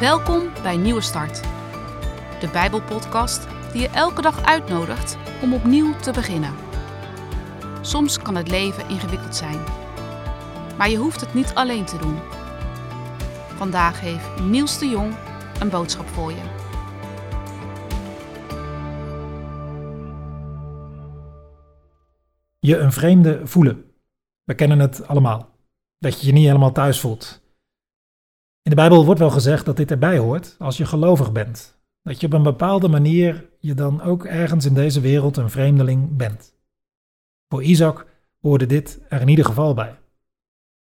Welkom bij Nieuwe Start, de Bijbelpodcast die je elke dag uitnodigt om opnieuw te beginnen. Soms kan het leven ingewikkeld zijn, maar je hoeft het niet alleen te doen. Vandaag heeft Niels de Jong een boodschap voor je. Je een vreemde voelen. We kennen het allemaal. Dat je je niet helemaal thuis voelt. In de Bijbel wordt wel gezegd dat dit erbij hoort als je gelovig bent. Dat je op een bepaalde manier je dan ook ergens in deze wereld een vreemdeling bent. Voor Isaac hoorde dit er in ieder geval bij.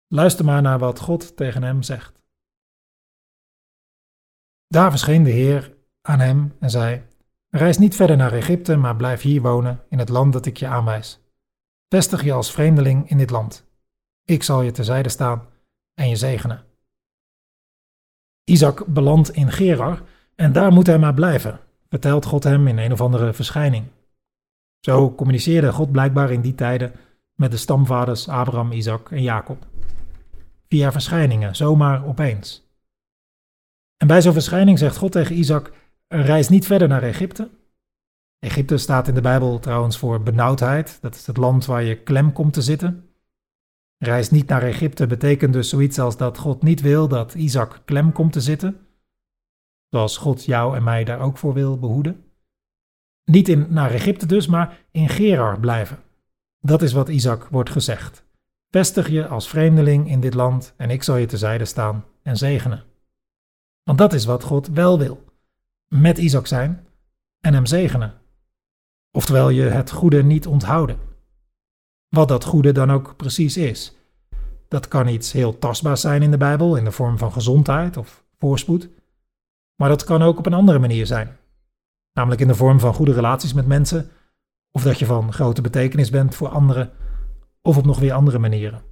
Luister maar naar wat God tegen hem zegt. Daar verscheen de Heer aan hem en zei: Reis niet verder naar Egypte, maar blijf hier wonen in het land dat ik je aanwijs. Vestig je als vreemdeling in dit land. Ik zal je terzijde staan en je zegenen. Isaac belandt in Gerar en daar moet hij maar blijven, vertelt God hem in een of andere verschijning. Zo communiceerde God blijkbaar in die tijden met de stamvaders Abraham, Isaac en Jacob. Via verschijningen, zomaar opeens. En bij zo'n verschijning zegt God tegen Isaac: Reis niet verder naar Egypte. Egypte staat in de Bijbel trouwens voor benauwdheid. Dat is het land waar je klem komt te zitten. Reis niet naar Egypte betekent dus zoiets als dat God niet wil dat Isaac klem komt te zitten. Zoals God jou en mij daar ook voor wil behoeden. Niet in, naar Egypte dus, maar in Gerar blijven. Dat is wat Isaac wordt gezegd. Vestig je als vreemdeling in dit land en ik zal je terzijde staan en zegenen. Want dat is wat God wel wil. Met Isaac zijn en hem zegenen. Oftewel je het goede niet onthouden. Wat dat goede dan ook precies is. Dat kan iets heel tastbaars zijn in de Bijbel, in de vorm van gezondheid of voorspoed. Maar dat kan ook op een andere manier zijn. Namelijk in de vorm van goede relaties met mensen, of dat je van grote betekenis bent voor anderen, of op nog weer andere manieren.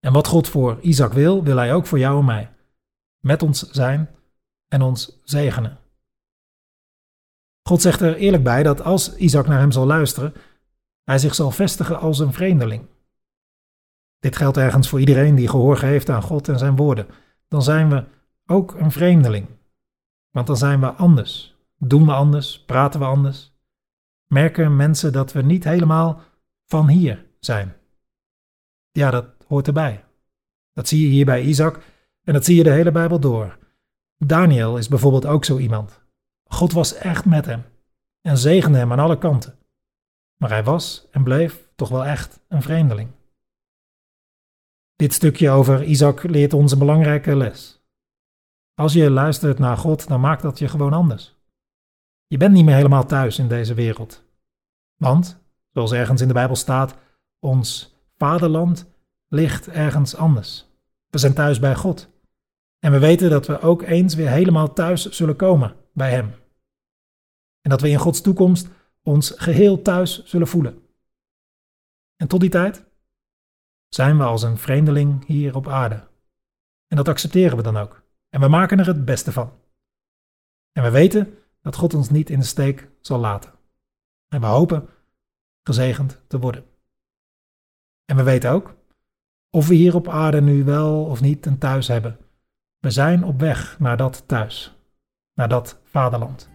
En wat God voor Isaac wil, wil hij ook voor jou en mij. Met ons zijn en ons zegenen. God zegt er eerlijk bij dat als Isaac naar hem zal luisteren, hij zich zal vestigen als een vreemdeling. Dit geldt ergens voor iedereen die gehoor geeft aan God en zijn woorden. Dan zijn we ook een vreemdeling. Want dan zijn we anders. Doen we anders, praten we anders. Merken mensen dat we niet helemaal van hier zijn. Ja, dat hoort erbij. Dat zie je hier bij Isaac en dat zie je de hele Bijbel door. Daniel is bijvoorbeeld ook zo iemand. God was echt met hem en zegende hem aan alle kanten. Maar hij was en bleef toch wel echt een vreemdeling. Dit stukje over Isaac leert ons een belangrijke les. Als je luistert naar God, dan maakt dat je gewoon anders. Je bent niet meer helemaal thuis in deze wereld. Want, zoals ergens in de Bijbel staat, ons vaderland ligt ergens anders. We zijn thuis bij God. En we weten dat we ook eens weer helemaal thuis zullen komen bij Hem. En dat we in Gods toekomst ons geheel thuis zullen voelen. En tot die tijd zijn we als een vreemdeling hier op aarde. En dat accepteren we dan ook. En we maken er het beste van. En we weten dat God ons niet in de steek zal laten. En we hopen gezegend te worden. En we weten ook, of we hier op aarde nu wel of niet een thuis hebben, we zijn op weg naar dat thuis, naar dat vaderland.